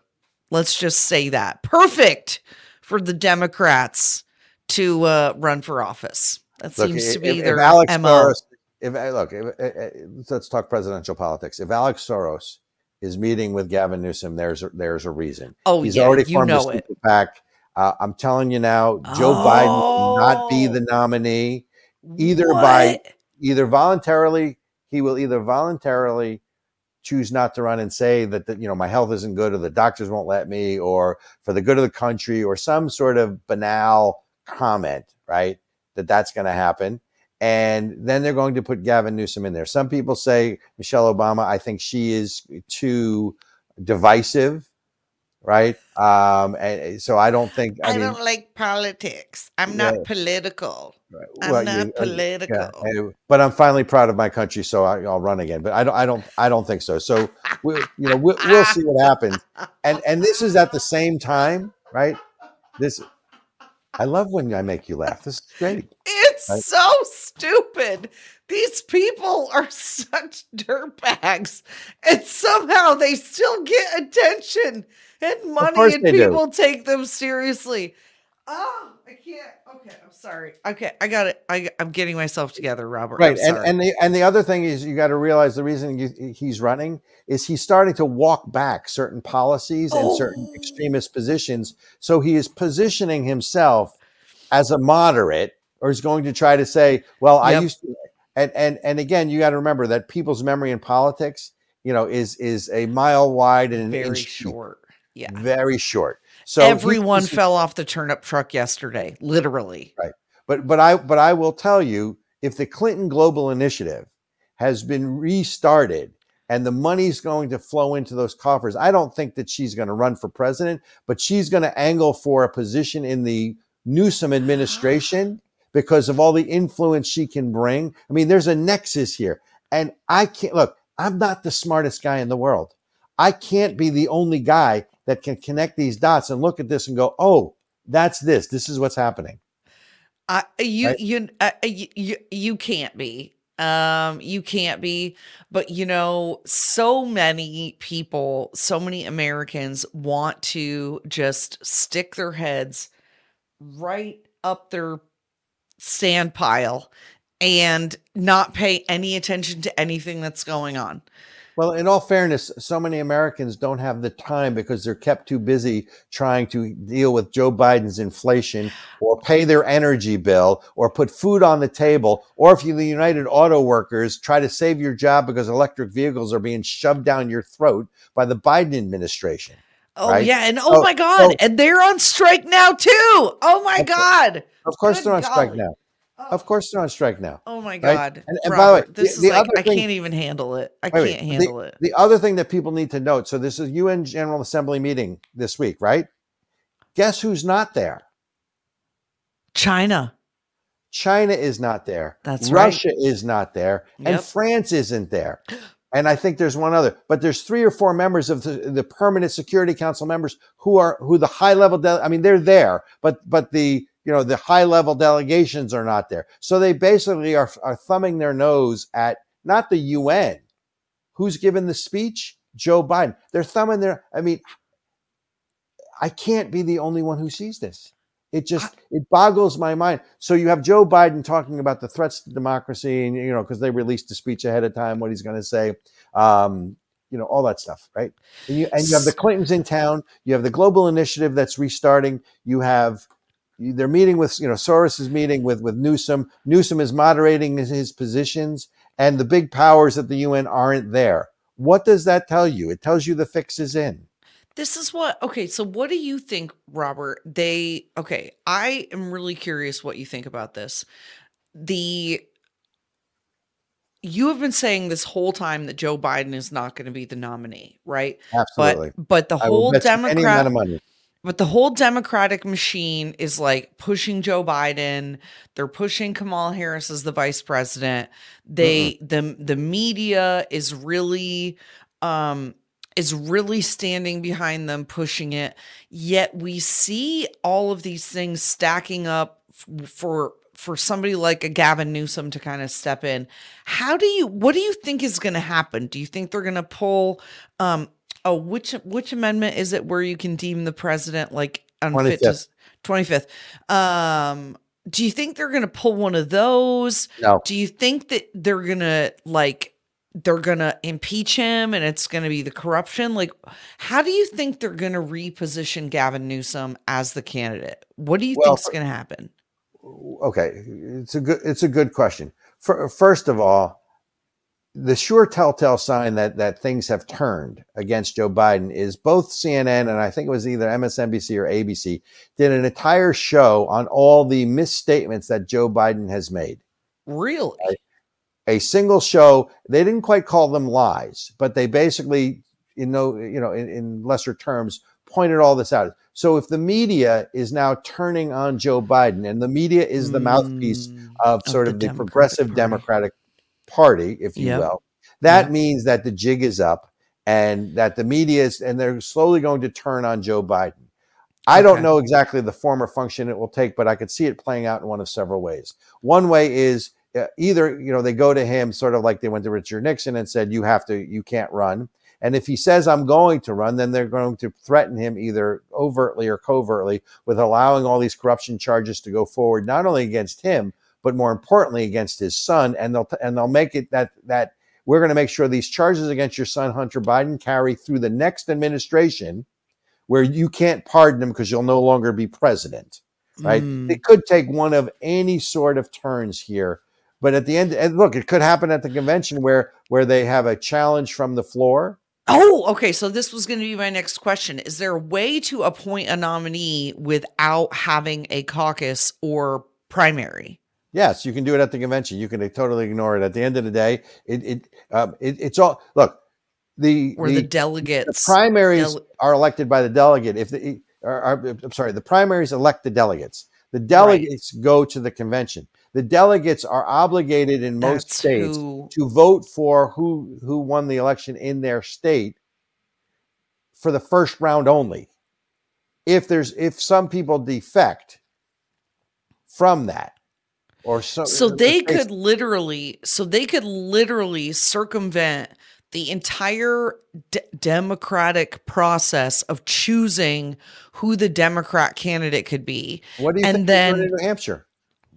Let's just say that. Perfect for the democrats to uh run for office. That Look, seems to if- be if their Alex mo Soros, if uh, look, if, uh, uh, let's talk presidential politics. If Alex Soros is meeting with Gavin Newsom, there's a, there's a reason. oh He's yeah already formed know a it super PAC. Uh, I'm telling you now, Joe Biden will not be Oh. the nominee. either by- Either voluntarily, he will either voluntarily choose not to run and say that, that you know my health isn't good or the doctors won't let me or for the good of the country or some sort of banal comment right that that's going to happen and then they're going to put Gavin Newsom in there some people say Michelle Obama I think she is too divisive right um and so I don't think I, I, mean don't like politics. I'm Yeah. not political. I'm well, not you- uh, political. yeah, but I'm finally proud of my country, so I, I'll run again. But I don't, I don't, I don't think so. So we, you know, we'll, we'll see what happens. And and this is at the same time, right? This, I love when I make you laugh. This is great. It's Right. so stupid. These people are such dirtbags, and somehow they still get attention and money, and they do. people take them seriously. Oh, I can't. Okay, I'm sorry. Okay, I got it. I, I'm getting myself together, Robert. Right, and and the and the other thing is you got to realize the reason you, he's running is he's starting to walk back certain policies and certain Oh. extremist positions. So he is positioning himself as a moderate, or is going to try to say, "Well, I used to." And and and again, you got to remember that people's memory in politics, you know, is is a mile wide and an very short. Yeah. very short. So he- Everyone he's- fell off the turnip truck yesterday, literally. Right. But but I but I will tell you, if the Clinton Global Initiative has been restarted and the money's going to flow into those coffers, I don't think that she's going to run for president, but she's going to angle for a position in the Newsom administration because of all the influence she can bring. I mean, there's a nexus here. And I can't look, I'm not the smartest guy in the world. I can't be the only guy that can connect these dots and look at this and go, "Oh, that's this. This is what's happening." I you Right? you uh, you you you can't be. Um, you can't be. But you know, so many people, so many Americans want to just stick their heads right up their sand pile and not pay any attention to anything that's going on. Well, in all fairness, so many Americans don't have the time because they're kept too busy trying to deal with Joe Biden's inflation or pay their energy bill or put food on the table. Or if you're the United Auto Workers, try to save your job because electric vehicles are being shoved down your throat by the Biden administration. Oh Right? yeah, and oh my god, and they're on strike now too. Oh my god. Of course, Good they're on strike now. Oh. Of course, they're on strike now. Oh my Right? god, And- and by the way, this the- the is like other I thing- can't even handle it. I Wait, wait, can't handle it. The other thing that people need to note so, this is UN General Assembly meeting this week, right? Guess who's not there? China. China is not there. That's right. Russia is not there. And France isn't there. And I think there's one other, but there's three or four members of the, the permanent Security Council members who are who the high level. De- I mean, they're there, but but the you know the high level delegations are not there. So they basically are are thumbing their nose at not the UN. Who's given the speech? Joe Biden. They're thumbing their. I mean, I can't be the only one who sees this. It just it boggles my mind. So you have Joe Biden talking about the threats to democracy, and you know because they released the speech ahead of time, what he's going to say, um, you know all that stuff, right? And you and you have the Clintons in town. You have the global initiative that's restarting. You have they're meeting with you know Soros is meeting with with Newsom. Newsom is moderating his, his positions, and the big powers at the UN aren't there. What does that tell you? It tells you the fix is in. This is what okay, so what do you think, Robert? They okay, I am really curious what you think about this. The you have been saying this whole time that Joe Biden is not going to be the nominee, right? Absolutely. But but the I whole bet any amount Democrat. But the whole Democratic machine is like pushing Joe Biden. They're pushing Kamala Harris as the vice president. They the the media is really um is really standing behind them pushing it. Yet we see all of these things stacking up f- for for somebody like a Gavin Newsom to kind of step in. How do you what do you think is going to happen? Do you think they're going to pull um oh which which amendment is it where you can deem the president like unfit to 25th. 25th um do you think they're going to pull one of those? No. do you think that they're going to like they're going to impeach him and it's going to be the corruption? Like how do you think they're going to reposition Gavin Newsom as the candidate? What do you Well, think's going to happen? Okay it's a good it's a good question. For, first of all the sure telltale sign that that things have turned against Joe Biden is both CNN and I think it was either MSNBC or ABC did an entire show on all the misstatements that Joe Biden has made. Really? A single show they didn't quite call them lies but they basically you know you know in, in lesser terms pointed all this out. So if the media is now turning on joe biden and the media is the mouthpiece Mm, of sort of the Democratic progressive Party. democratic party if you Yep. will that Yep. means that the jig is up and that the media is and they're slowly going to turn on joe biden I don't know exactly the form or function it will take, but I could see it playing out in one of several ways. One way is uh, either you know they go to him sort of like they went to Richard Nixon and said you have to you can't run, and if he says I'm going to run, then they're going to threaten him either overtly or covertly with allowing all these corruption charges to go forward, not only against him but more importantly against his son, and they'll and they'll make it that that we're going to make sure these charges against your son Hunter Biden carry through the next administration where you can't pardon him because you'll no longer be president, right? Mm. It could take one of any sort of turns here. But at the end, and look, it could happen at the convention where where they have a challenge from the floor. Oh, okay. So this was going to be my next question. Is there a way to appoint a nominee without having a caucus or primary? Yes, you can do it at the convention. You can totally ignore it. At the end of the day, it it, um, it it's all look. The Where the, the, delegates the primaries dele- are elected by the delegate. If the are, are, I'm sorry, the primaries elect the delegates. The delegates go to the convention. The delegates are obligated in most that's states who to vote for who who won the election in their state for the first round only. If there's if some people defect from that, or so, so uh, they if could literally so they could literally circumvent the entire de- democratic process of choosing who the democrat candidate could be What do you and think then- in New Hampshire?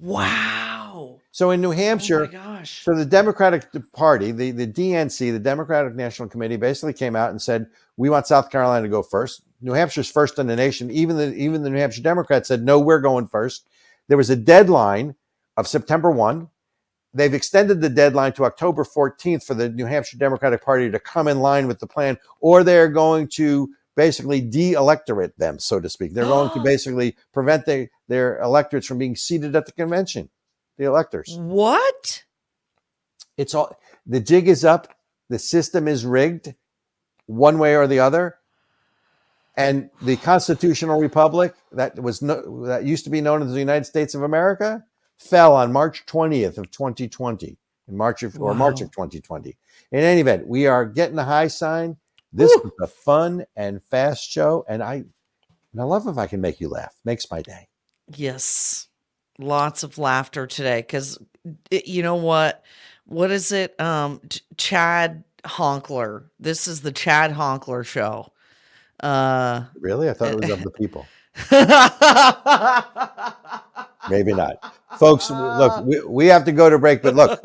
wow So in New oh my Hampshire, gosh So the Democratic Party, the, the DNC, the Democratic National Committee, basically came out and said, "We want South Carolina to go first. New Hampshire's first in the nation." Even the even the New Hampshire Democrats said, "No, we're going first. There was a deadline of September one. They've extended the deadline to October 14th for the New Hampshire Democratic Party to come in line with the plan, or they're going to basically de-electorate them, so to speak. They're going to basically prevent the, their electorates from being seated at the convention. The electors what it's all the jig is up the system is rigged one way or the other and the constitutional republic that was no, that used to be known as the united states of america fell on march 20th of 2020 in march of or march of 2020 in any event we are getting a high sign this Woo. was a fun and fast show and i and i love if i can make you laugh makes my day Yes. Lots of laughter today cuz you know what? What is it? Um Ch- Chad Honkler. This is the Chad Honkler show. Uh really i thought it was of the people maybe not folks look we, we have to go to break but look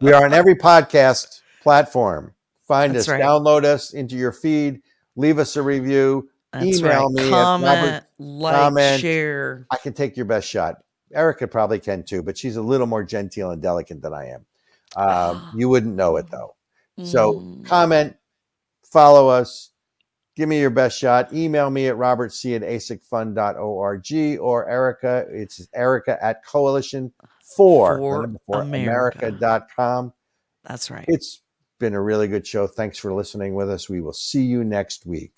we are on every podcast platform find That's us right. download us into your feed leave us a review That's Email right. me Comment, Robert- like, comment. share. i can take your best shot ericka probably can too but she's a little more genteel and delicate than i am um, you wouldn't know it though so Mm. comment follow us Give me your best shot. Email me at robertc at acekfund.org or Ericka. It's Ericka at coalition for, For America. America.com. That's right. It's been a really good show. Thanks for listening with us. We will see you next week.